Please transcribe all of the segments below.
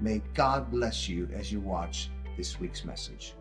May God bless you as you watch this week's message.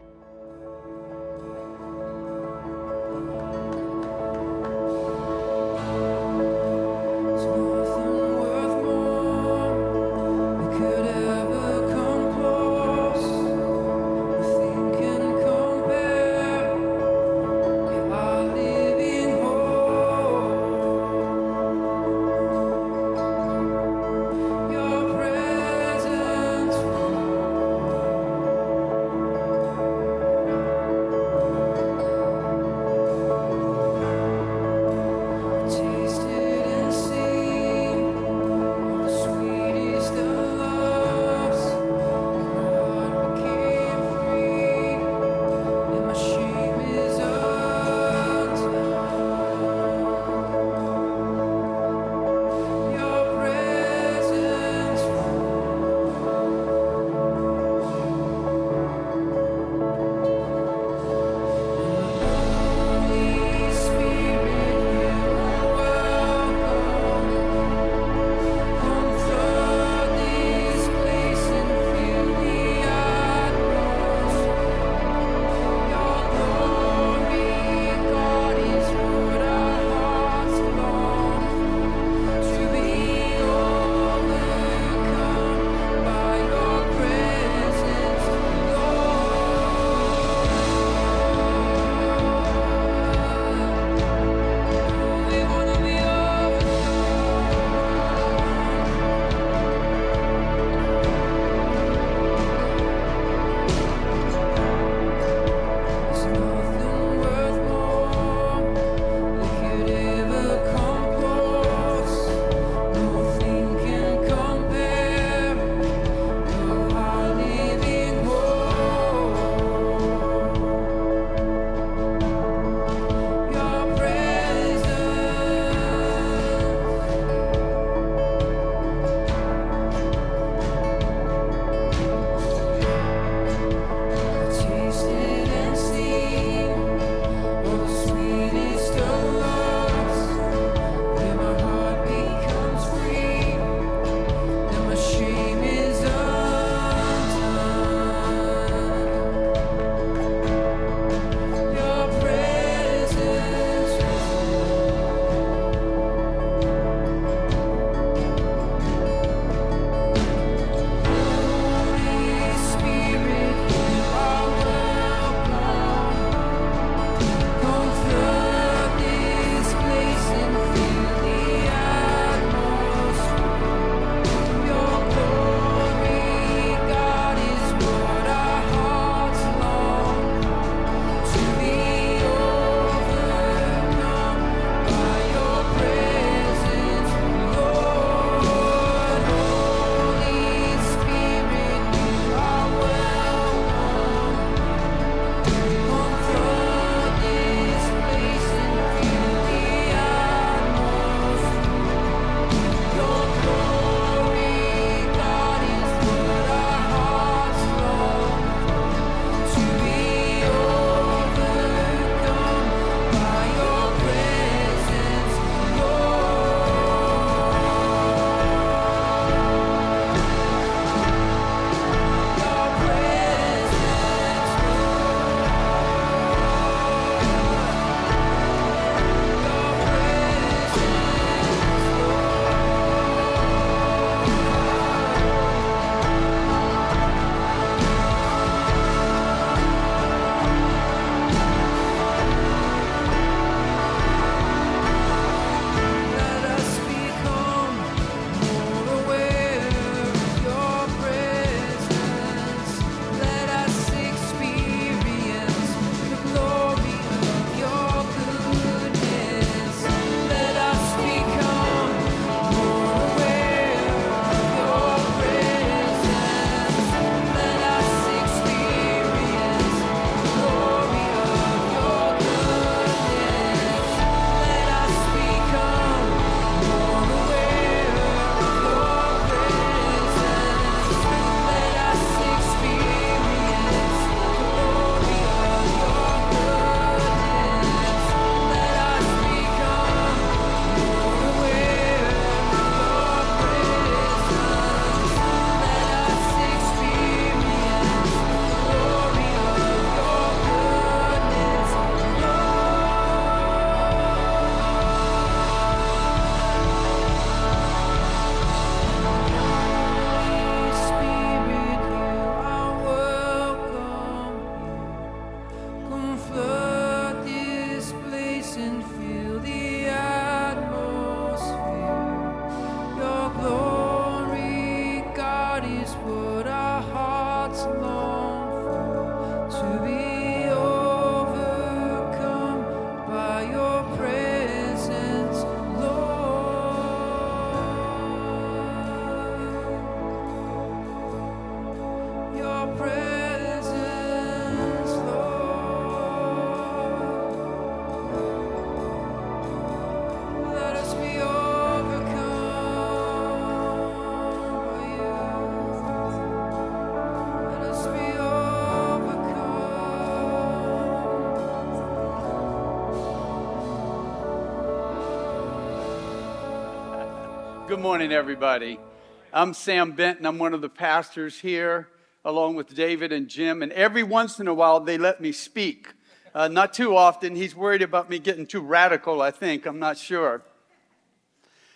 Good morning, everybody. I'm Sam Benton. I'm one of the pastors here, along with David and Jim. And every once in a while, they let me speak. Uh, not too often. He's worried about me getting too radical, I think. I'm not sure.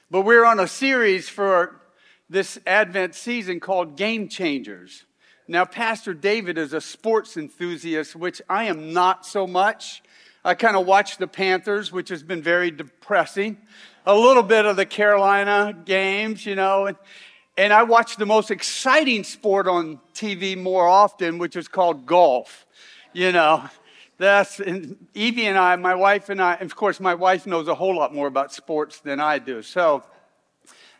But we're on a series for this Advent season called Game Changers. Now, Pastor David is a sports enthusiast, which I am not so much. I kind of watch the Panthers, which has been very depressing a little bit of the Carolina games, you know, and, and I watch the most exciting sport on TV more often, which is called golf. You know, that's and Evie and I, my wife and I, of course, my wife knows a whole lot more about sports than I do. So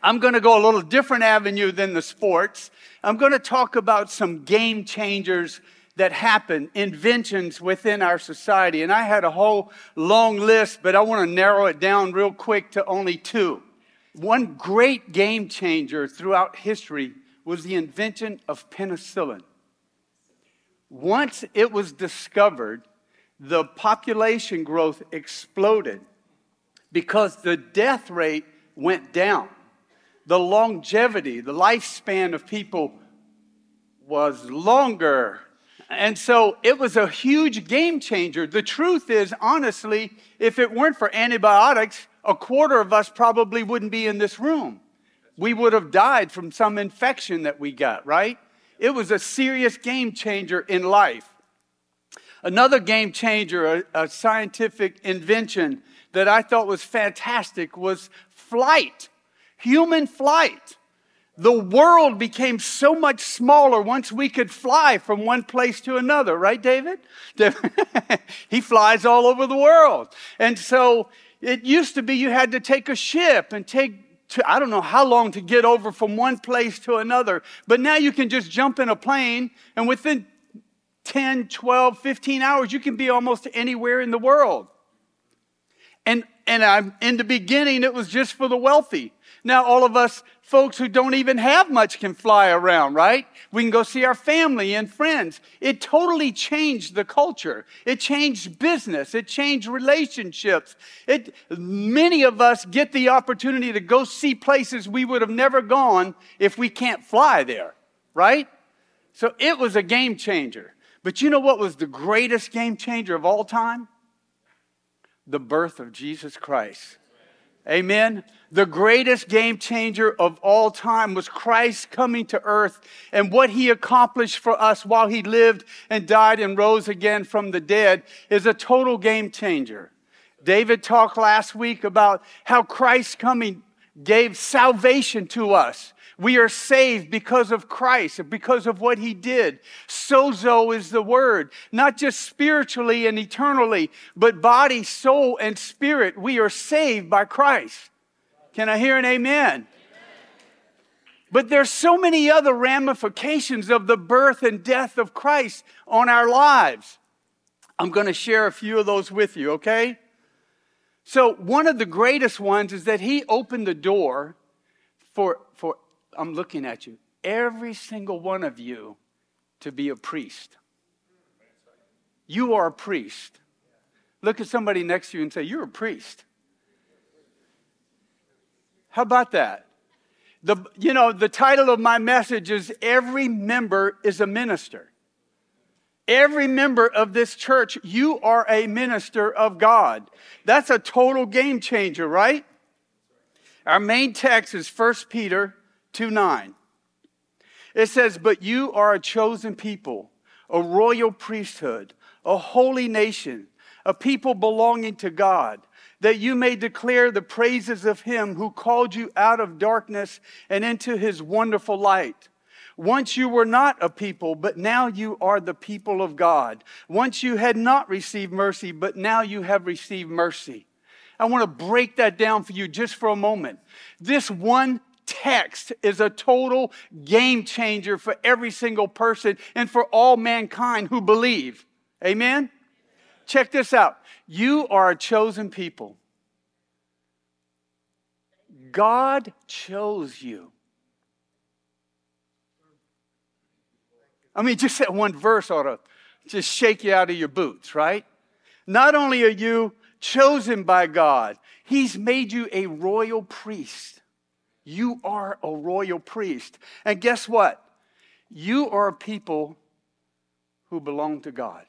I'm going to go a little different avenue than the sports. I'm going to talk about some game changers that happen, inventions within our society. And I had a whole long list, but I want to narrow it down real quick to only two. One great game changer throughout history was the invention of penicillin. Once it was discovered, the population growth exploded because the death rate went down. The longevity, the lifespan of people was longer and so it was a huge game changer. The truth is, honestly, if it weren't for antibiotics, a quarter of us probably wouldn't be in this room. We would have died from some infection that we got, right? It was a serious game changer in life. Another game changer, a, a scientific invention that I thought was fantastic was flight, human flight the world became so much smaller once we could fly from one place to another, right, David? he flies all over the world. And so it used to be you had to take a ship and take to, I don't know how long to get over from one place to another. But now you can just jump in a plane and within 10, 12, 15 hours, you can be almost anywhere in the world. And, and I'm, in the beginning, it was just for the wealthy. Now, all of us folks who don't even have much can fly around, right? We can go see our family and friends. It totally changed the culture. It changed business. It changed relationships. It, many of us get the opportunity to go see places we would have never gone if we can't fly there, right? So it was a game changer. But you know what was the greatest game changer of all time? The birth of Jesus Christ. Amen. The greatest game changer of all time was Christ coming to earth and what he accomplished for us while he lived and died and rose again from the dead is a total game changer. David talked last week about how Christ coming gave salvation to us. We are saved because of Christ, because of what he did. Sozo is the word, not just spiritually and eternally, but body, soul, and spirit. We are saved by Christ. Can I hear an amen? But there's so many other ramifications of the birth and death of Christ on our lives. I'm going to share a few of those with you, okay? So, one of the greatest ones is that he opened the door for, for I'm looking at you, every single one of you to be a priest. You are a priest. Look at somebody next to you and say, You're a priest. How about that? The, you know, the title of my message is Every Member is a Minister. Every member of this church, you are a minister of God. That's a total game changer, right? Our main text is 1 Peter 2 9. It says, But you are a chosen people, a royal priesthood, a holy nation, a people belonging to God, that you may declare the praises of him who called you out of darkness and into his wonderful light. Once you were not a people, but now you are the people of God. Once you had not received mercy, but now you have received mercy. I want to break that down for you just for a moment. This one text is a total game changer for every single person and for all mankind who believe. Amen? Check this out. You are a chosen people. God chose you. I mean, just that one verse ought to just shake you out of your boots, right? Not only are you chosen by God, He's made you a royal priest. You are a royal priest. And guess what? You are a people who belong to God.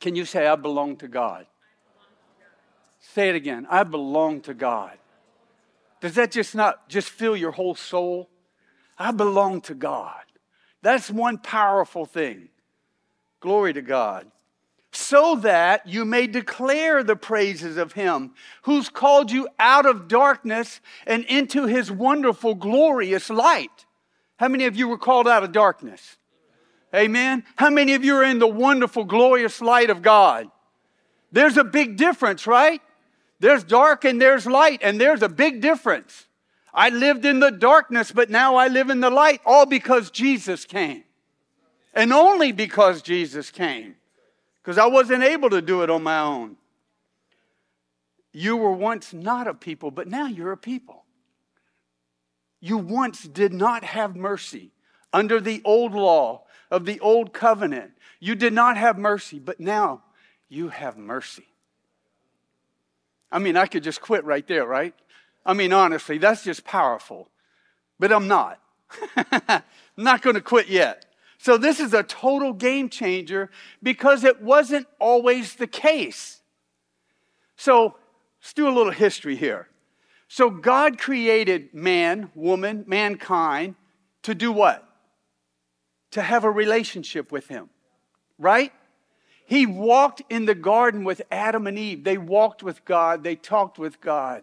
Can you say, I belong to God? Say it again. I belong to God. Does that just not just fill your whole soul? I belong to God. That's one powerful thing. Glory to God. So that you may declare the praises of him who's called you out of darkness and into his wonderful, glorious light. How many of you were called out of darkness? Amen. How many of you are in the wonderful, glorious light of God? There's a big difference, right? There's dark and there's light, and there's a big difference. I lived in the darkness, but now I live in the light, all because Jesus came. And only because Jesus came. Because I wasn't able to do it on my own. You were once not a people, but now you're a people. You once did not have mercy under the old law of the old covenant. You did not have mercy, but now you have mercy. I mean, I could just quit right there, right? I mean, honestly, that's just powerful. But I'm not. I'm not going to quit yet. So, this is a total game changer because it wasn't always the case. So, let's do a little history here. So, God created man, woman, mankind to do what? To have a relationship with Him, right? He walked in the garden with Adam and Eve. They walked with God, they talked with God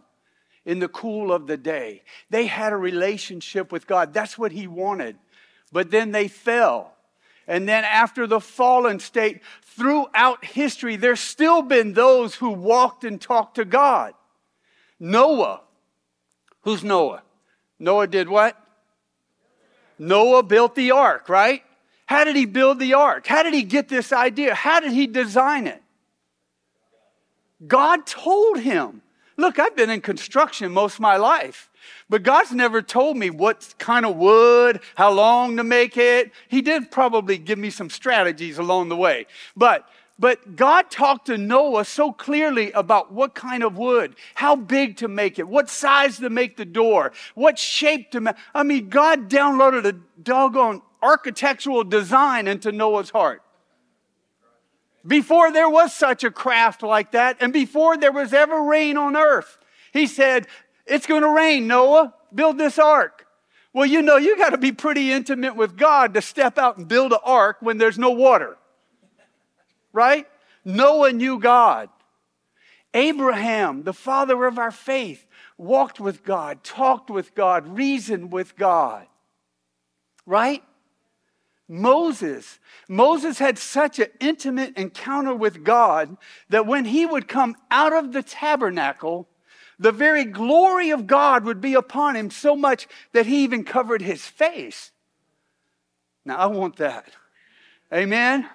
in the cool of the day. They had a relationship with God. That's what He wanted. But then they fell. And then, after the fallen state, throughout history, there's still been those who walked and talked to God. Noah. Who's Noah? Noah did what? Noah built the ark, right? How did he build the ark? How did he get this idea? How did he design it? God told him. Look, I've been in construction most of my life, but God's never told me what kind of wood, how long to make it. He did probably give me some strategies along the way. But but God talked to Noah so clearly about what kind of wood, how big to make it, what size to make the door, what shape to make. I mean, God downloaded a doggone architectural design into Noah's heart. Before there was such a craft like that, and before there was ever rain on earth, he said, It's going to rain, Noah. Build this ark. Well, you know, you got to be pretty intimate with God to step out and build an ark when there's no water. Right? Noah knew God. Abraham, the father of our faith, walked with God, talked with God, reasoned with God. Right? Moses. Moses had such an intimate encounter with God that when he would come out of the tabernacle, the very glory of God would be upon him so much that he even covered his face. Now, I want that. Amen?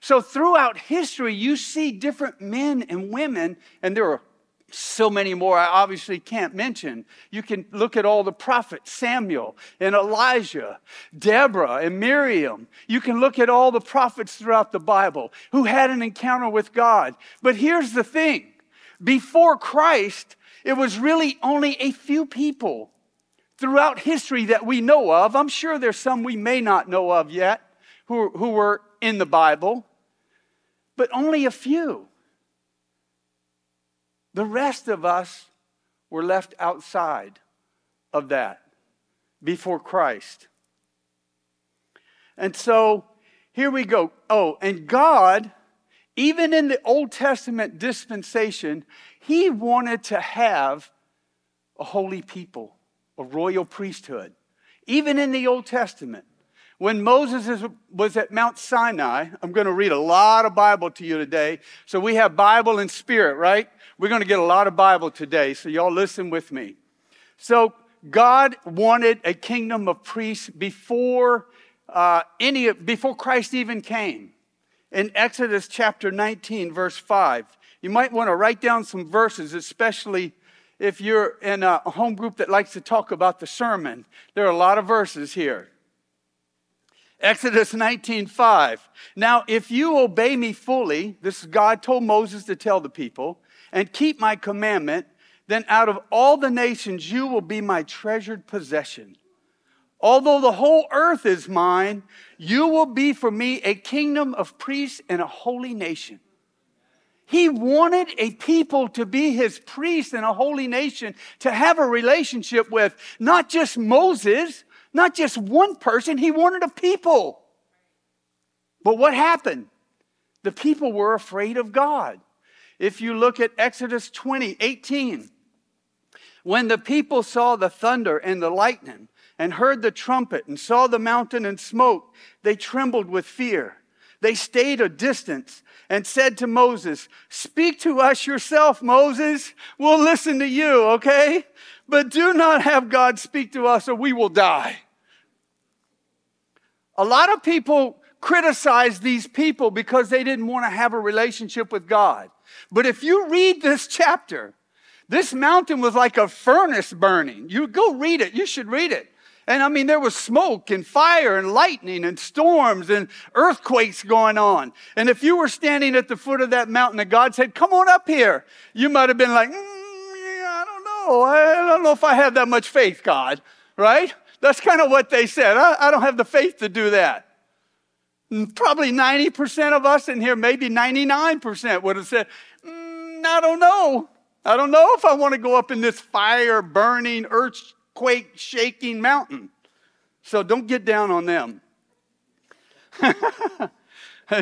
So, throughout history, you see different men and women, and there are so many more I obviously can't mention. You can look at all the prophets, Samuel and Elijah, Deborah and Miriam. You can look at all the prophets throughout the Bible who had an encounter with God. But here's the thing before Christ, it was really only a few people throughout history that we know of. I'm sure there's some we may not know of yet who, who were in the Bible, but only a few. The rest of us were left outside of that before Christ. And so here we go. Oh, and God, even in the Old Testament dispensation, He wanted to have a holy people, a royal priesthood. Even in the Old Testament. When Moses was at Mount Sinai, I'm going to read a lot of Bible to you today. So we have Bible and Spirit, right? We're going to get a lot of Bible today, so y'all listen with me. So God wanted a kingdom of priests before uh, any before Christ even came. In Exodus chapter 19, verse 5, you might want to write down some verses, especially if you're in a home group that likes to talk about the sermon. There are a lot of verses here. Exodus 19:5. Now, if you obey me fully, this God told Moses to tell the people, and keep my commandment, then out of all the nations you will be my treasured possession. Although the whole earth is mine, you will be for me a kingdom of priests and a holy nation. He wanted a people to be his priests and a holy nation, to have a relationship with not just Moses, not just one person, he wanted a people. But what happened? The people were afraid of God. If you look at Exodus 20, 18, when the people saw the thunder and the lightning and heard the trumpet and saw the mountain and smoke, they trembled with fear. They stayed a distance and said to Moses, Speak to us yourself, Moses. We'll listen to you, okay? But do not have God speak to us or we will die. A lot of people criticize these people because they didn't want to have a relationship with God. But if you read this chapter, this mountain was like a furnace burning. You go read it. You should read it. And I mean, there was smoke and fire and lightning and storms and earthquakes going on. And if you were standing at the foot of that mountain and God said, Come on up here, you might have been like, mm, I don't know. I don't know if I have that much faith, God. Right? That's kind of what they said. I, I don't have the faith to do that. And probably 90% of us in here, maybe 99% would have said, mm, I don't know. I don't know if I want to go up in this fire burning, earthquake shaking mountain. So don't get down on them.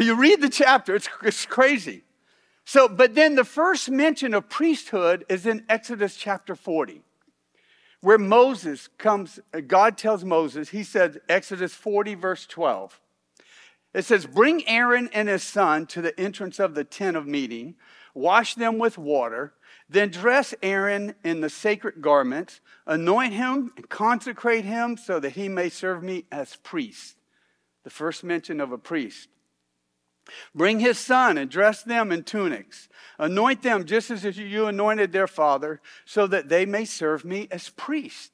you read the chapter, it's, it's crazy. So, but then the first mention of priesthood is in Exodus chapter 40, where Moses comes, God tells Moses, he says, Exodus 40, verse 12. It says, Bring Aaron and his son to the entrance of the tent of meeting, wash them with water, then dress Aaron in the sacred garments, anoint him and consecrate him so that he may serve me as priest. The first mention of a priest. Bring his son and dress them in tunics. Anoint them just as you anointed their father, so that they may serve me as priest.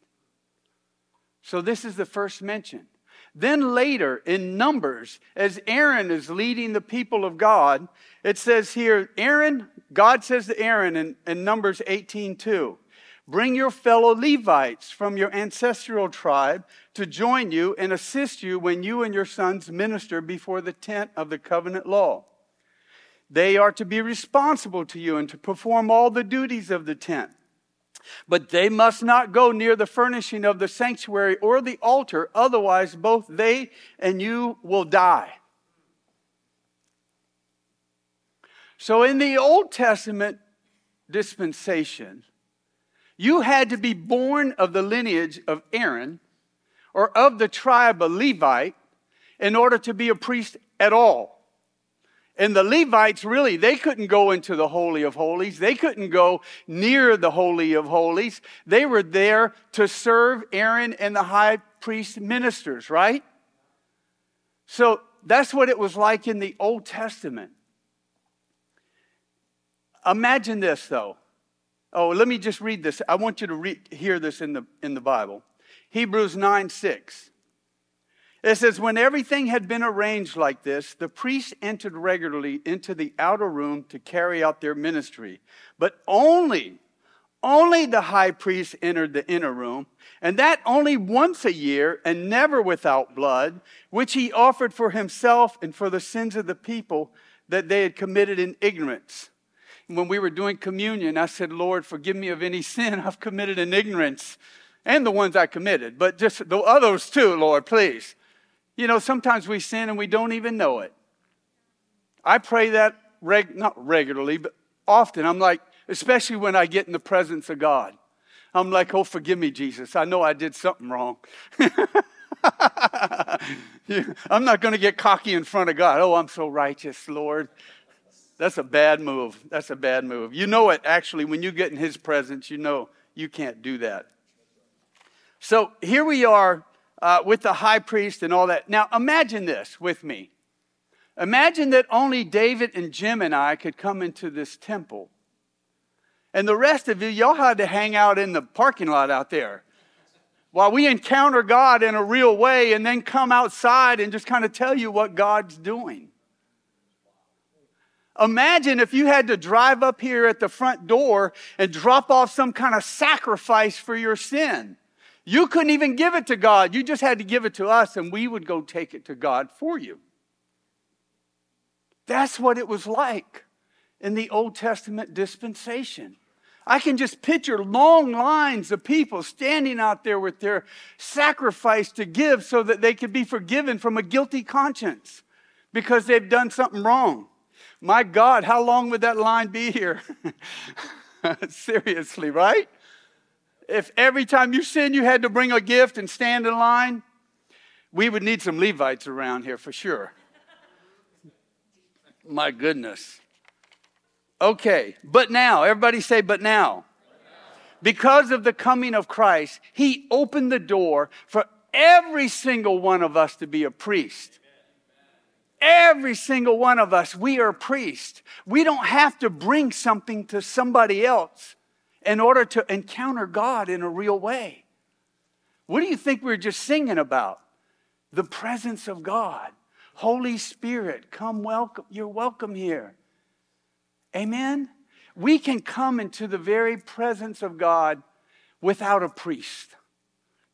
So, this is the first mention. Then later in Numbers, as Aaron is leading the people of God, it says here, Aaron, God says to Aaron in, in Numbers 18 2, bring your fellow Levites from your ancestral tribe to join you and assist you when you and your sons minister before the tent of the covenant law. They are to be responsible to you and to perform all the duties of the tent. But they must not go near the furnishing of the sanctuary or the altar, otherwise, both they and you will die. So, in the Old Testament dispensation, you had to be born of the lineage of Aaron or of the tribe of Levite in order to be a priest at all. And the Levites really, they couldn't go into the Holy of Holies. They couldn't go near the Holy of Holies. They were there to serve Aaron and the high priest ministers, right? So that's what it was like in the Old Testament. Imagine this, though. Oh, let me just read this. I want you to read, hear this in the, in the Bible. Hebrews 9 6. It says, When everything had been arranged like this, the priests entered regularly into the outer room to carry out their ministry. But only, only the high priest entered the inner room, and that only once a year, and never without blood, which he offered for himself and for the sins of the people that they had committed in ignorance. When we were doing communion, I said, Lord, forgive me of any sin I've committed in ignorance, and the ones I committed, but just the others too, Lord, please. You know, sometimes we sin and we don't even know it. I pray that, reg- not regularly, but often. I'm like, especially when I get in the presence of God. I'm like, oh, forgive me, Jesus. I know I did something wrong. I'm not going to get cocky in front of God. Oh, I'm so righteous, Lord. That's a bad move. That's a bad move. You know it, actually, when you get in His presence, you know you can't do that. So here we are uh, with the high priest and all that. Now imagine this with me. Imagine that only David and Jim and I could come into this temple. And the rest of you, y'all had to hang out in the parking lot out there while we encounter God in a real way and then come outside and just kind of tell you what God's doing. Imagine if you had to drive up here at the front door and drop off some kind of sacrifice for your sin. You couldn't even give it to God. You just had to give it to us, and we would go take it to God for you. That's what it was like in the Old Testament dispensation. I can just picture long lines of people standing out there with their sacrifice to give so that they could be forgiven from a guilty conscience because they've done something wrong. My God, how long would that line be here? Seriously, right? If every time you sin you had to bring a gift and stand in line, we would need some Levites around here for sure. My goodness. Okay, but now, everybody say, but now. Because of the coming of Christ, He opened the door for every single one of us to be a priest. Every single one of us, we are priests. We don't have to bring something to somebody else in order to encounter God in a real way. What do you think we are just singing about? The presence of God. Holy Spirit, come welcome. You're welcome here. Amen? We can come into the very presence of God without a priest.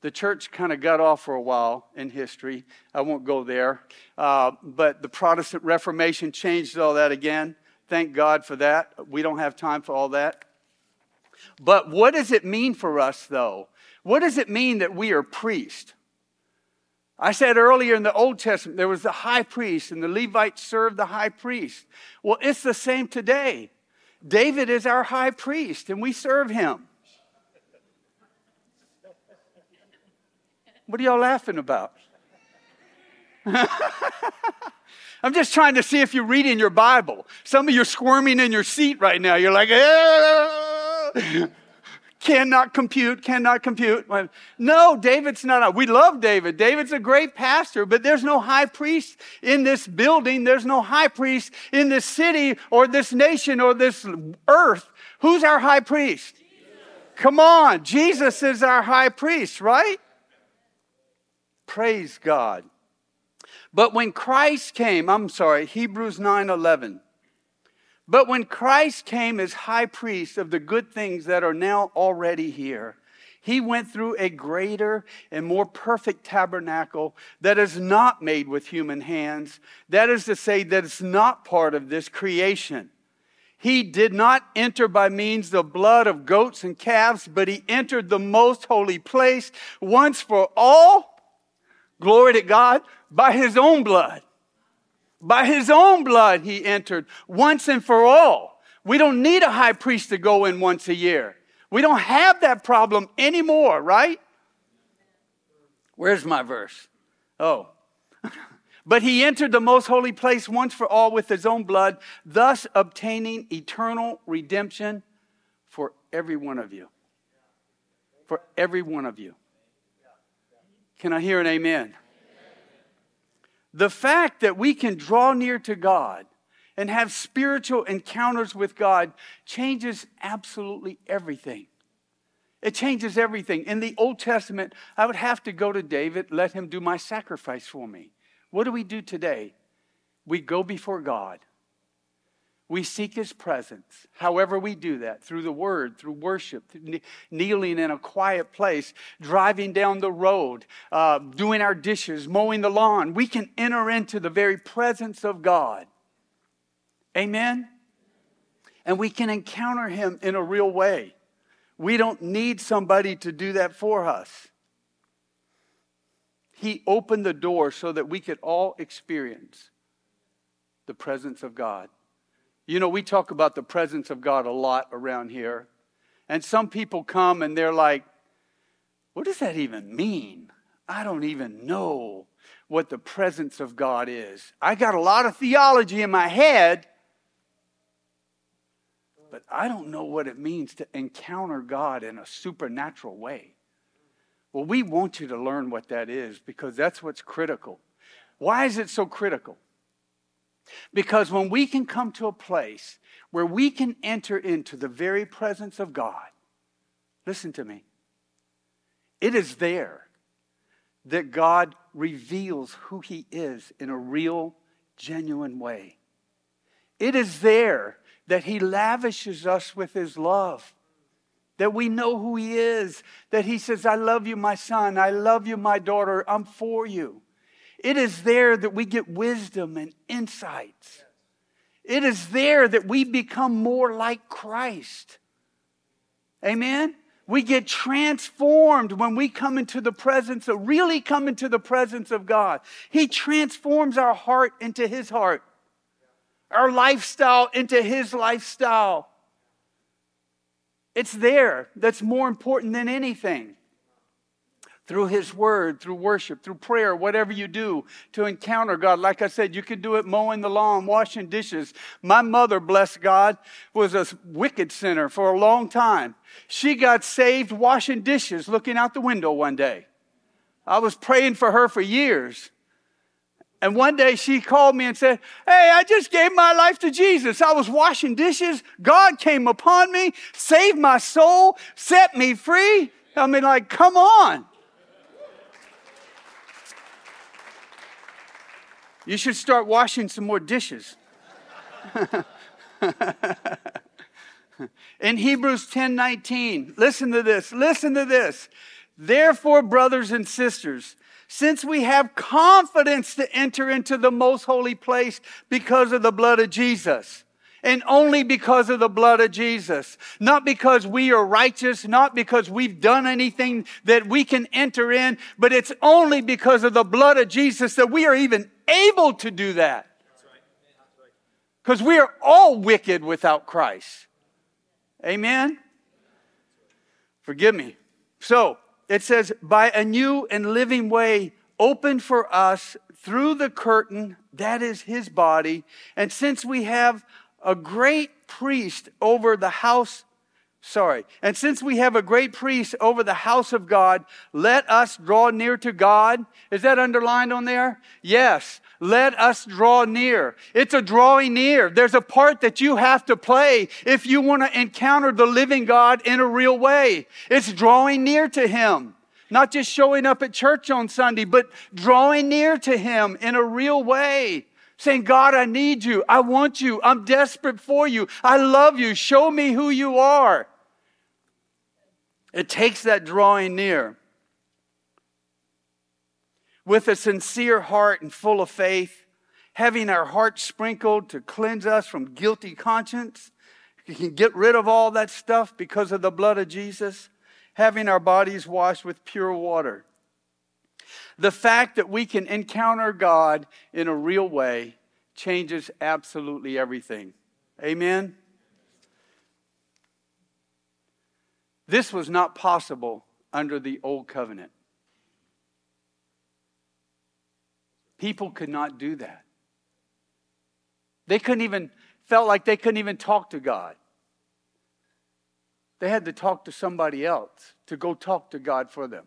The church kind of got off for a while in history. I won't go there. Uh, but the Protestant Reformation changed all that again. Thank God for that. We don't have time for all that. But what does it mean for us, though? What does it mean that we are priests? I said earlier in the Old Testament, there was the high priest, and the Levites served the high priest. Well, it's the same today. David is our high priest, and we serve him. What are y'all laughing about? I'm just trying to see if you're reading your Bible. Some of you are squirming in your seat right now. You're like, ah cannot compute, cannot compute. No, David's not. We love David. David's a great pastor, but there's no high priest in this building. There's no high priest in this city or this nation or this earth. Who's our high priest? Jesus. Come on, Jesus is our high priest, right? Praise God. But when Christ came, I'm sorry, Hebrews 9 11. But when Christ came as high priest of the good things that are now already here, he went through a greater and more perfect tabernacle that is not made with human hands. That is to say, that it's not part of this creation. He did not enter by means of blood of goats and calves, but he entered the most holy place once for all, glory to God, by his own blood. By his own blood, he entered once and for all. We don't need a high priest to go in once a year. We don't have that problem anymore, right? Where's my verse? Oh. but he entered the most holy place once for all with his own blood, thus obtaining eternal redemption for every one of you. For every one of you. Can I hear an amen? The fact that we can draw near to God and have spiritual encounters with God changes absolutely everything. It changes everything. In the Old Testament, I would have to go to David, let him do my sacrifice for me. What do we do today? We go before God we seek his presence. However, we do that through the word, through worship, through kneeling in a quiet place, driving down the road, uh, doing our dishes, mowing the lawn. We can enter into the very presence of God. Amen? And we can encounter him in a real way. We don't need somebody to do that for us. He opened the door so that we could all experience the presence of God. You know, we talk about the presence of God a lot around here. And some people come and they're like, what does that even mean? I don't even know what the presence of God is. I got a lot of theology in my head, but I don't know what it means to encounter God in a supernatural way. Well, we want you to learn what that is because that's what's critical. Why is it so critical? Because when we can come to a place where we can enter into the very presence of God, listen to me, it is there that God reveals who He is in a real, genuine way. It is there that He lavishes us with His love, that we know who He is, that He says, I love you, my son, I love you, my daughter, I'm for you. It is there that we get wisdom and insights. It is there that we become more like Christ. Amen? We get transformed when we come into the presence of, really come into the presence of God. He transforms our heart into His heart, our lifestyle into His lifestyle. It's there that's more important than anything through His Word, through worship, through prayer, whatever you do to encounter God. Like I said, you can do it mowing the lawn, washing dishes. My mother, bless God, was a wicked sinner for a long time. She got saved washing dishes, looking out the window one day. I was praying for her for years. And one day she called me and said, Hey, I just gave my life to Jesus. I was washing dishes. God came upon me, saved my soul, set me free. I mean, like, come on. You should start washing some more dishes. In Hebrews 10 19, listen to this, listen to this. Therefore, brothers and sisters, since we have confidence to enter into the most holy place because of the blood of Jesus, and only because of the blood of Jesus. Not because we are righteous, not because we've done anything that we can enter in, but it's only because of the blood of Jesus that we are even able to do that. Because we are all wicked without Christ. Amen? Forgive me. So, it says, by a new and living way opened for us through the curtain, that is his body. And since we have a great priest over the house Sorry. And since we have a great priest over the house of God, let us draw near to God. Is that underlined on there? Yes. Let us draw near. It's a drawing near. There's a part that you have to play if you want to encounter the living God in a real way. It's drawing near to Him. Not just showing up at church on Sunday, but drawing near to Him in a real way saying, God, I need you. I want you. I'm desperate for you. I love you. Show me who you are. It takes that drawing near with a sincere heart and full of faith, having our hearts sprinkled to cleanse us from guilty conscience. You can get rid of all that stuff because of the blood of Jesus, having our bodies washed with pure water. The fact that we can encounter God in a real way changes absolutely everything. Amen? This was not possible under the old covenant. People could not do that. They couldn't even, felt like they couldn't even talk to God. They had to talk to somebody else to go talk to God for them.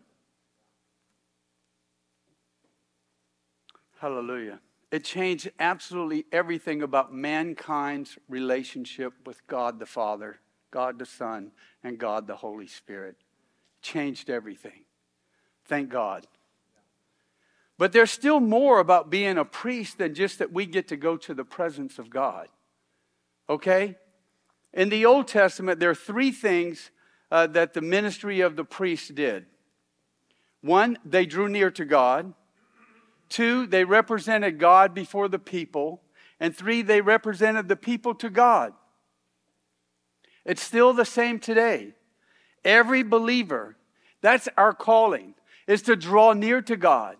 Hallelujah. It changed absolutely everything about mankind's relationship with God the Father, God the Son, and God the Holy Spirit. Changed everything. Thank God. But there's still more about being a priest than just that we get to go to the presence of God. Okay? In the Old Testament, there are three things uh, that the ministry of the priest did. One, they drew near to God. Two, they represented God before the people. And three, they represented the people to God. It's still the same today. Every believer, that's our calling, is to draw near to God,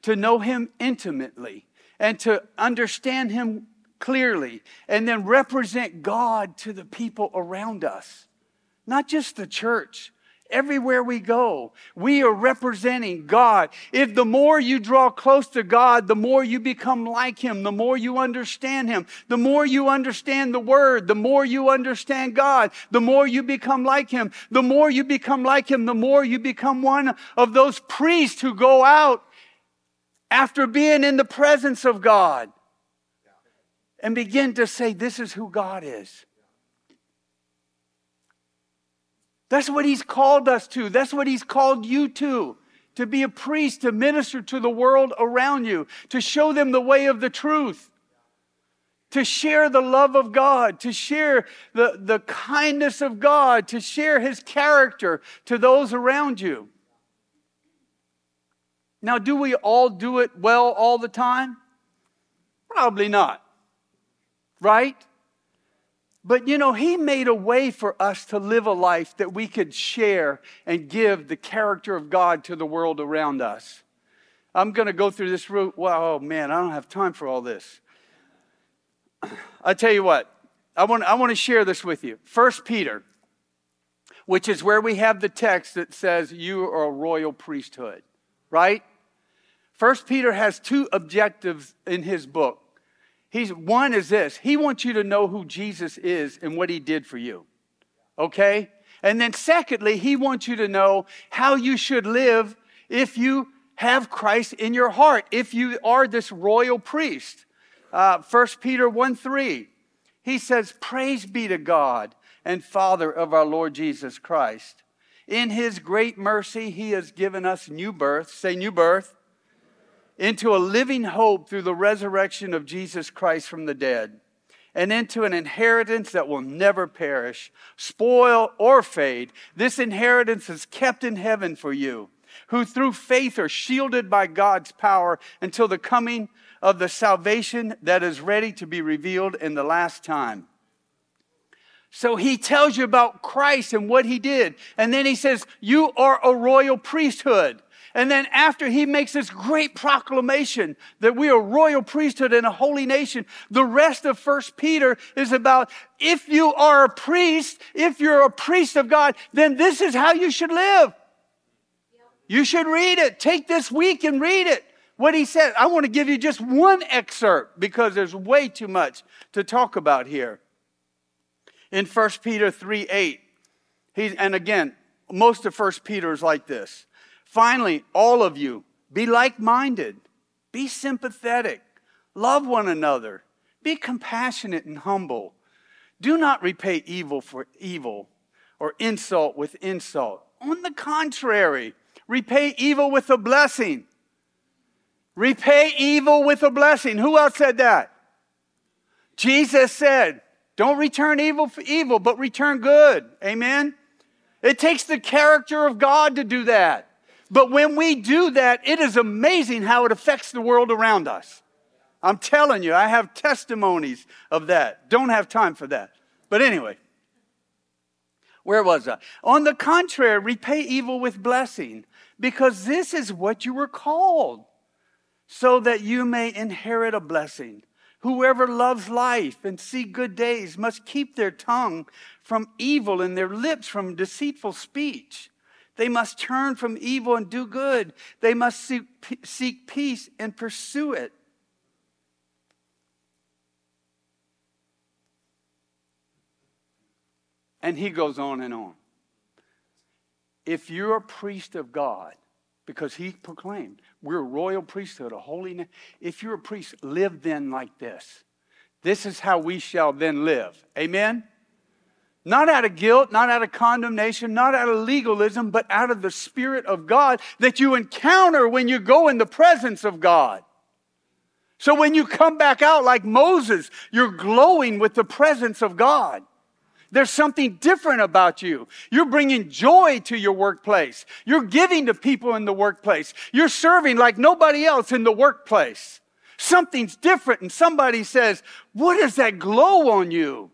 to know Him intimately, and to understand Him clearly, and then represent God to the people around us. Not just the church, Everywhere we go, we are representing God. If the more you draw close to God, the more you become like Him, the more you understand Him, the more you understand the Word, the more you understand God, the more you become like Him, the more you become like Him, the more you become one of those priests who go out after being in the presence of God and begin to say, This is who God is. That's what he's called us to. That's what he's called you to. To be a priest, to minister to the world around you, to show them the way of the truth, to share the love of God, to share the, the kindness of God, to share his character to those around you. Now, do we all do it well all the time? Probably not. Right? But you know, He made a way for us to live a life that we could share and give the character of God to the world around us. I'm going to go through this route. Well, oh man, I don't have time for all this. I tell you what, I want, I want to share this with you. First Peter, which is where we have the text that says, You are a royal priesthood, right? First Peter has two objectives in his book. He's one is this. He wants you to know who Jesus is and what he did for you. Okay? And then secondly, he wants you to know how you should live if you have Christ in your heart, if you are this royal priest. Uh, 1 Peter 1 3, he says, Praise be to God and Father of our Lord Jesus Christ. In his great mercy, he has given us new birth. Say, new birth into a living hope through the resurrection of Jesus Christ from the dead, and into an inheritance that will never perish, spoil, or fade. This inheritance is kept in heaven for you, who through faith are shielded by God's power until the coming of the salvation that is ready to be revealed in the last time. So he tells you about Christ and what he did. And then he says, You are a royal priesthood. And then after he makes this great proclamation that we are royal priesthood and a holy nation, the rest of First Peter is about if you are a priest, if you're a priest of God, then this is how you should live. You should read it. Take this week and read it. What he said. I want to give you just one excerpt because there's way too much to talk about here. In 1 Peter 3 8, he's, and again, most of 1 Peter is like this. Finally, all of you, be like minded, be sympathetic, love one another, be compassionate and humble. Do not repay evil for evil or insult with insult. On the contrary, repay evil with a blessing. Repay evil with a blessing. Who else said that? Jesus said, Don't return evil for evil, but return good. Amen? It takes the character of God to do that. But when we do that, it is amazing how it affects the world around us. I'm telling you, I have testimonies of that. Don't have time for that. But anyway, where was I? On the contrary, repay evil with blessing, because this is what you were called, so that you may inherit a blessing. Whoever loves life and see good days must keep their tongue from evil and their lips from deceitful speech. They must turn from evil and do good. They must seek, seek peace and pursue it. And he goes on and on. If you're a priest of God, because he proclaimed, we're a royal priesthood, a holy. If you're a priest, live then like this. This is how we shall then live. Amen? Not out of guilt, not out of condemnation, not out of legalism, but out of the Spirit of God that you encounter when you go in the presence of God. So when you come back out like Moses, you're glowing with the presence of God. There's something different about you. You're bringing joy to your workplace. You're giving to people in the workplace. You're serving like nobody else in the workplace. Something's different, and somebody says, What is that glow on you?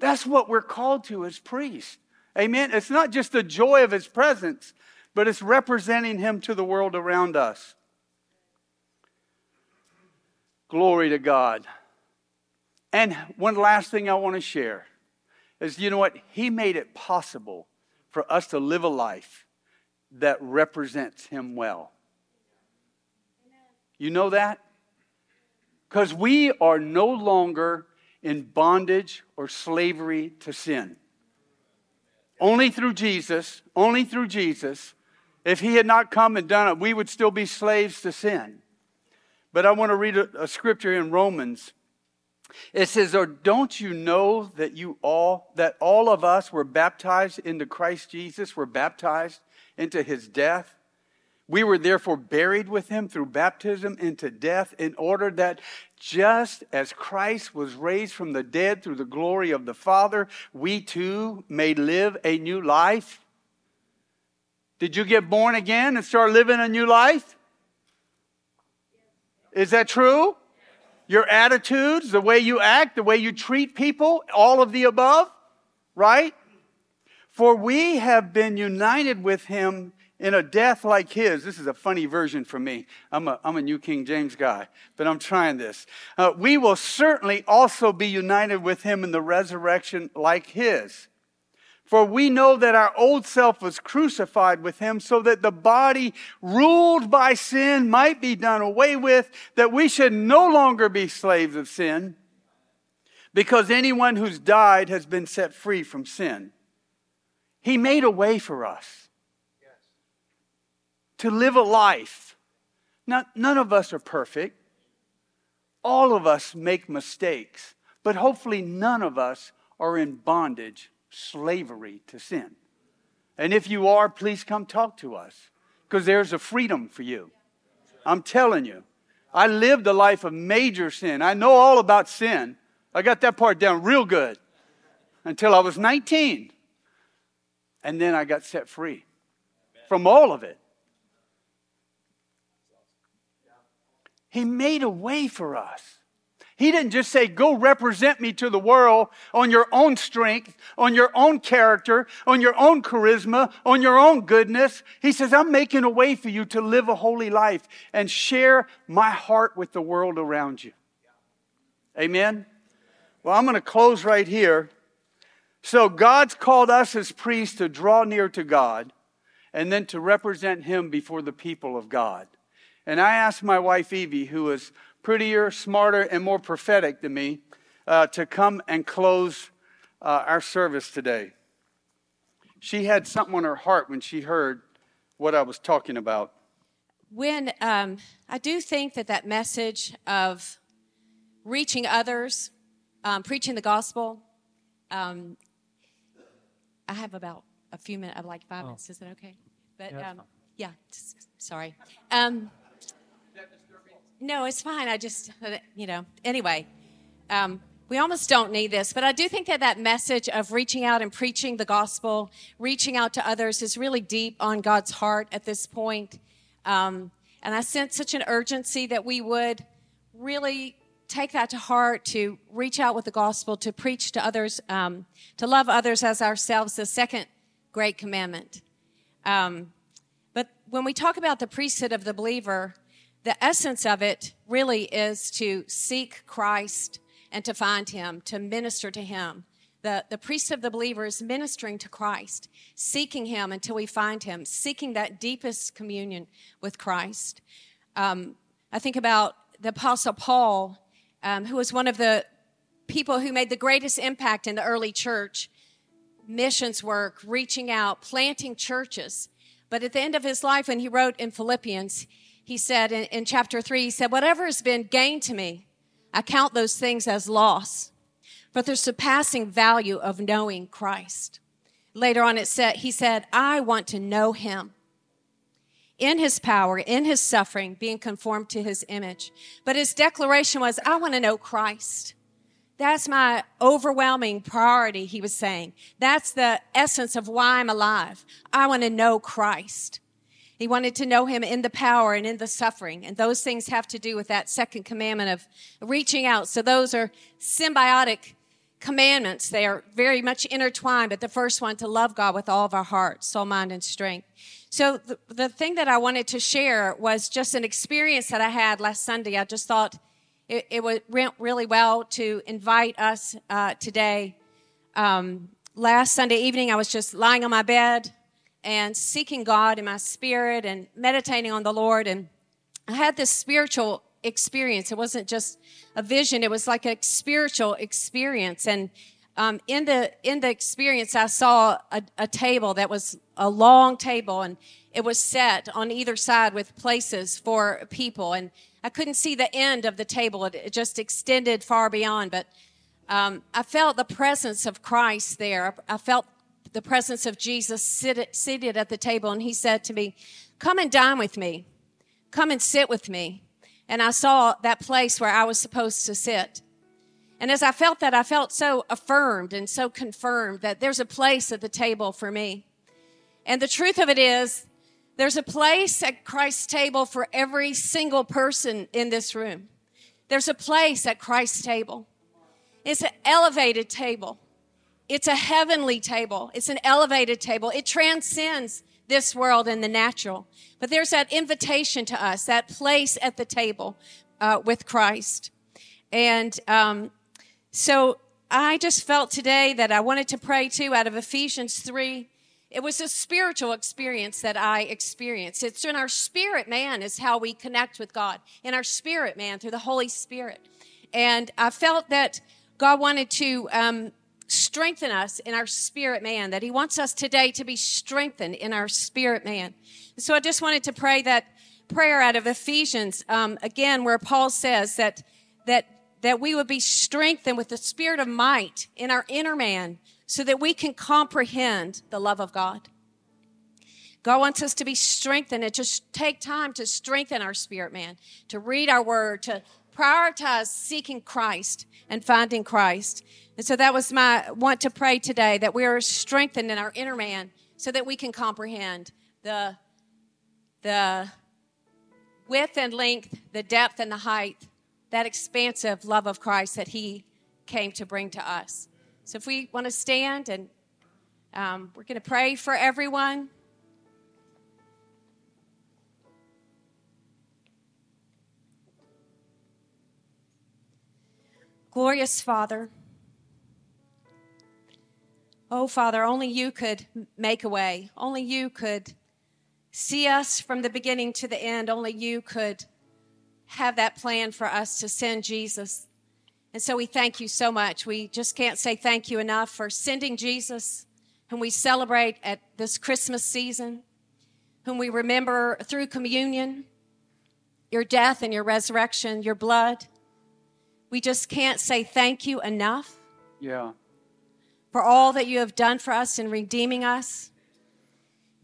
That's what we're called to as priests. Amen. It's not just the joy of his presence, but it's representing him to the world around us. Glory to God. And one last thing I want to share is you know what? He made it possible for us to live a life that represents Him well. You know that? Because we are no longer in bondage or slavery to sin. Only through Jesus, only through Jesus. If He had not come and done it, we would still be slaves to sin. But I want to read a, a scripture in Romans. It says, Or don't you know that you all, that all of us were baptized into Christ Jesus, were baptized into his death? We were therefore buried with him through baptism into death, in order that just as Christ was raised from the dead through the glory of the Father, we too may live a new life. Did you get born again and start living a new life? Is that true? Your attitudes, the way you act, the way you treat people, all of the above, right? For we have been united with him in a death like his. This is a funny version for me. I'm a, I'm a New King James guy, but I'm trying this. Uh, we will certainly also be united with him in the resurrection like his. For we know that our old self was crucified with him so that the body ruled by sin might be done away with, that we should no longer be slaves of sin, because anyone who's died has been set free from sin. He made a way for us to live a life. None of us are perfect. All of us make mistakes, but hopefully none of us are in bondage slavery to sin. And if you are, please come talk to us because there's a freedom for you. I'm telling you. I lived a life of major sin. I know all about sin. I got that part down real good until I was 19. And then I got set free from all of it. He made a way for us. He didn't just say, Go represent me to the world on your own strength, on your own character, on your own charisma, on your own goodness. He says, I'm making a way for you to live a holy life and share my heart with the world around you. Amen? Well, I'm going to close right here. So, God's called us as priests to draw near to God and then to represent Him before the people of God. And I asked my wife Evie, who is prettier, smarter, and more prophetic than me uh, to come and close uh, our service today. She had something on her heart when she heard what I was talking about. When um, I do think that that message of reaching others, um, preaching the gospel, um, I have about a few minutes, of like five oh. minutes. Is that okay? But yeah, um, yeah sorry. No, it's fine. I just, you know, anyway, um, we almost don't need this, but I do think that that message of reaching out and preaching the gospel, reaching out to others, is really deep on God's heart at this point. Um, and I sense such an urgency that we would really take that to heart to reach out with the gospel, to preach to others, um, to love others as ourselves, the second great commandment. Um, but when we talk about the priesthood of the believer, the essence of it really is to seek Christ and to find him, to minister to him. The, the priest of the believer is ministering to Christ, seeking him until we find him, seeking that deepest communion with Christ. Um, I think about the Apostle Paul, um, who was one of the people who made the greatest impact in the early church missions work, reaching out, planting churches. But at the end of his life, when he wrote in Philippians, he said in, in chapter 3, he said, Whatever has been gained to me, I count those things as loss for the surpassing value of knowing Christ. Later on, it said, he said, I want to know him in his power, in his suffering, being conformed to his image. But his declaration was, I want to know Christ. That's my overwhelming priority, he was saying. That's the essence of why I'm alive. I want to know Christ. He wanted to know him in the power and in the suffering. And those things have to do with that second commandment of reaching out. So those are symbiotic commandments. They are very much intertwined, but the first one to love God with all of our heart, soul, mind, and strength. So the, the thing that I wanted to share was just an experience that I had last Sunday. I just thought it, it went really well to invite us uh, today. Um, last Sunday evening, I was just lying on my bed and seeking God in my spirit and meditating on the Lord. And I had this spiritual experience. It wasn't just a vision, it was like a spiritual experience. And um, in the in the experience, I saw a, a table that was a long table, and it was set on either side with places for people. And I couldn't see the end of the table; it, it just extended far beyond. But um, I felt the presence of Christ there. I felt the presence of Jesus seated at the table, and He said to me, "Come and dine with me. Come and sit with me." And I saw that place where I was supposed to sit. And as I felt that, I felt so affirmed and so confirmed that there's a place at the table for me. And the truth of it is, there's a place at Christ's table for every single person in this room. There's a place at Christ's table. It's an elevated table. It's a heavenly table. It's an elevated table. It transcends this world and the natural. But there's that invitation to us, that place at the table uh, with Christ. And um, so I just felt today that I wanted to pray too out of Ephesians 3. It was a spiritual experience that I experienced. It's in our spirit man is how we connect with God. In our spirit man through the Holy Spirit. And I felt that God wanted to um, strengthen us in our spirit man, that He wants us today to be strengthened in our spirit man. So I just wanted to pray that prayer out of Ephesians, um, again, where Paul says that, that that we would be strengthened with the spirit of might in our inner man so that we can comprehend the love of God. God wants us to be strengthened and just take time to strengthen our spirit man, to read our word, to prioritize seeking Christ and finding Christ. And so that was my want to pray today that we are strengthened in our inner man so that we can comprehend the the width and length, the depth and the height that expansive love of Christ that He came to bring to us. So if we want to stand and um, we're going to pray for everyone. Glorious Father, oh Father, only you could make a way. Only you could see us from the beginning to the end. Only you could have that plan for us to send Jesus. And so we thank you so much. We just can't say thank you enough for sending Jesus, whom we celebrate at this Christmas season, whom we remember through communion, your death and your resurrection, your blood. We just can't say thank you enough. Yeah. For all that you have done for us in redeeming us.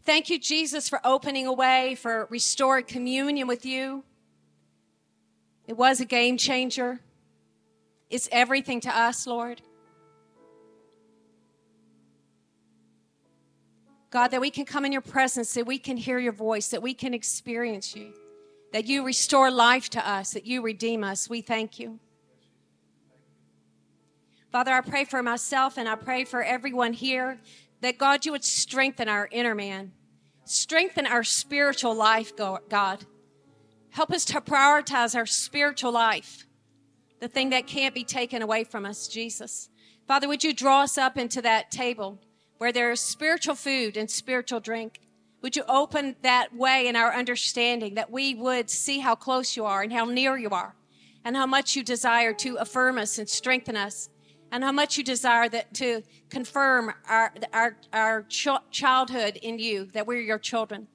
Thank you, Jesus, for opening a way for restored communion with you it was a game changer. It's everything to us, Lord. God, that we can come in your presence, that we can hear your voice, that we can experience you, that you restore life to us, that you redeem us. We thank you. Father, I pray for myself and I pray for everyone here that God, you would strengthen our inner man, strengthen our spiritual life, God. Help us to prioritize our spiritual life, the thing that can't be taken away from us, Jesus. Father, would you draw us up into that table where there is spiritual food and spiritual drink? Would you open that way in our understanding that we would see how close you are and how near you are and how much you desire to affirm us and strengthen us and how much you desire that to confirm our, our, our ch- childhood in you, that we're your children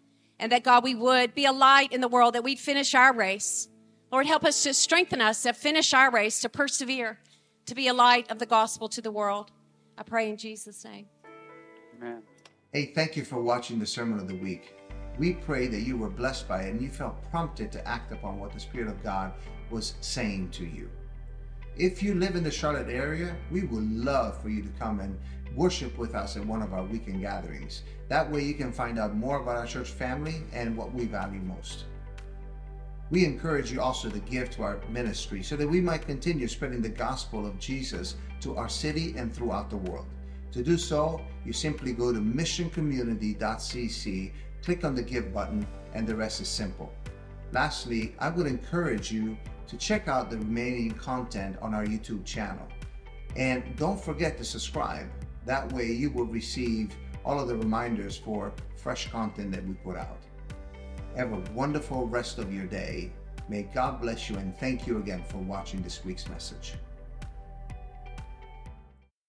and that God, we would be a light in the world, that we'd finish our race. Lord, help us to strengthen us to finish our race, to persevere, to be a light of the gospel to the world. I pray in Jesus' name. Amen. Hey, thank you for watching the Sermon of the Week. We pray that you were blessed by it and you felt prompted to act upon what the Spirit of God was saying to you. If you live in the Charlotte area, we would love for you to come and worship with us at one of our weekend gatherings. That way you can find out more about our church family and what we value most. We encourage you also to give to our ministry so that we might continue spreading the gospel of Jesus to our city and throughout the world. To do so, you simply go to missioncommunity.cc, click on the give button, and the rest is simple. Lastly, I would encourage you to check out the remaining content on our YouTube channel. And don't forget to subscribe That way, you will receive all of the reminders for fresh content that we put out. Have a wonderful rest of your day. May God bless you and thank you again for watching this week's message.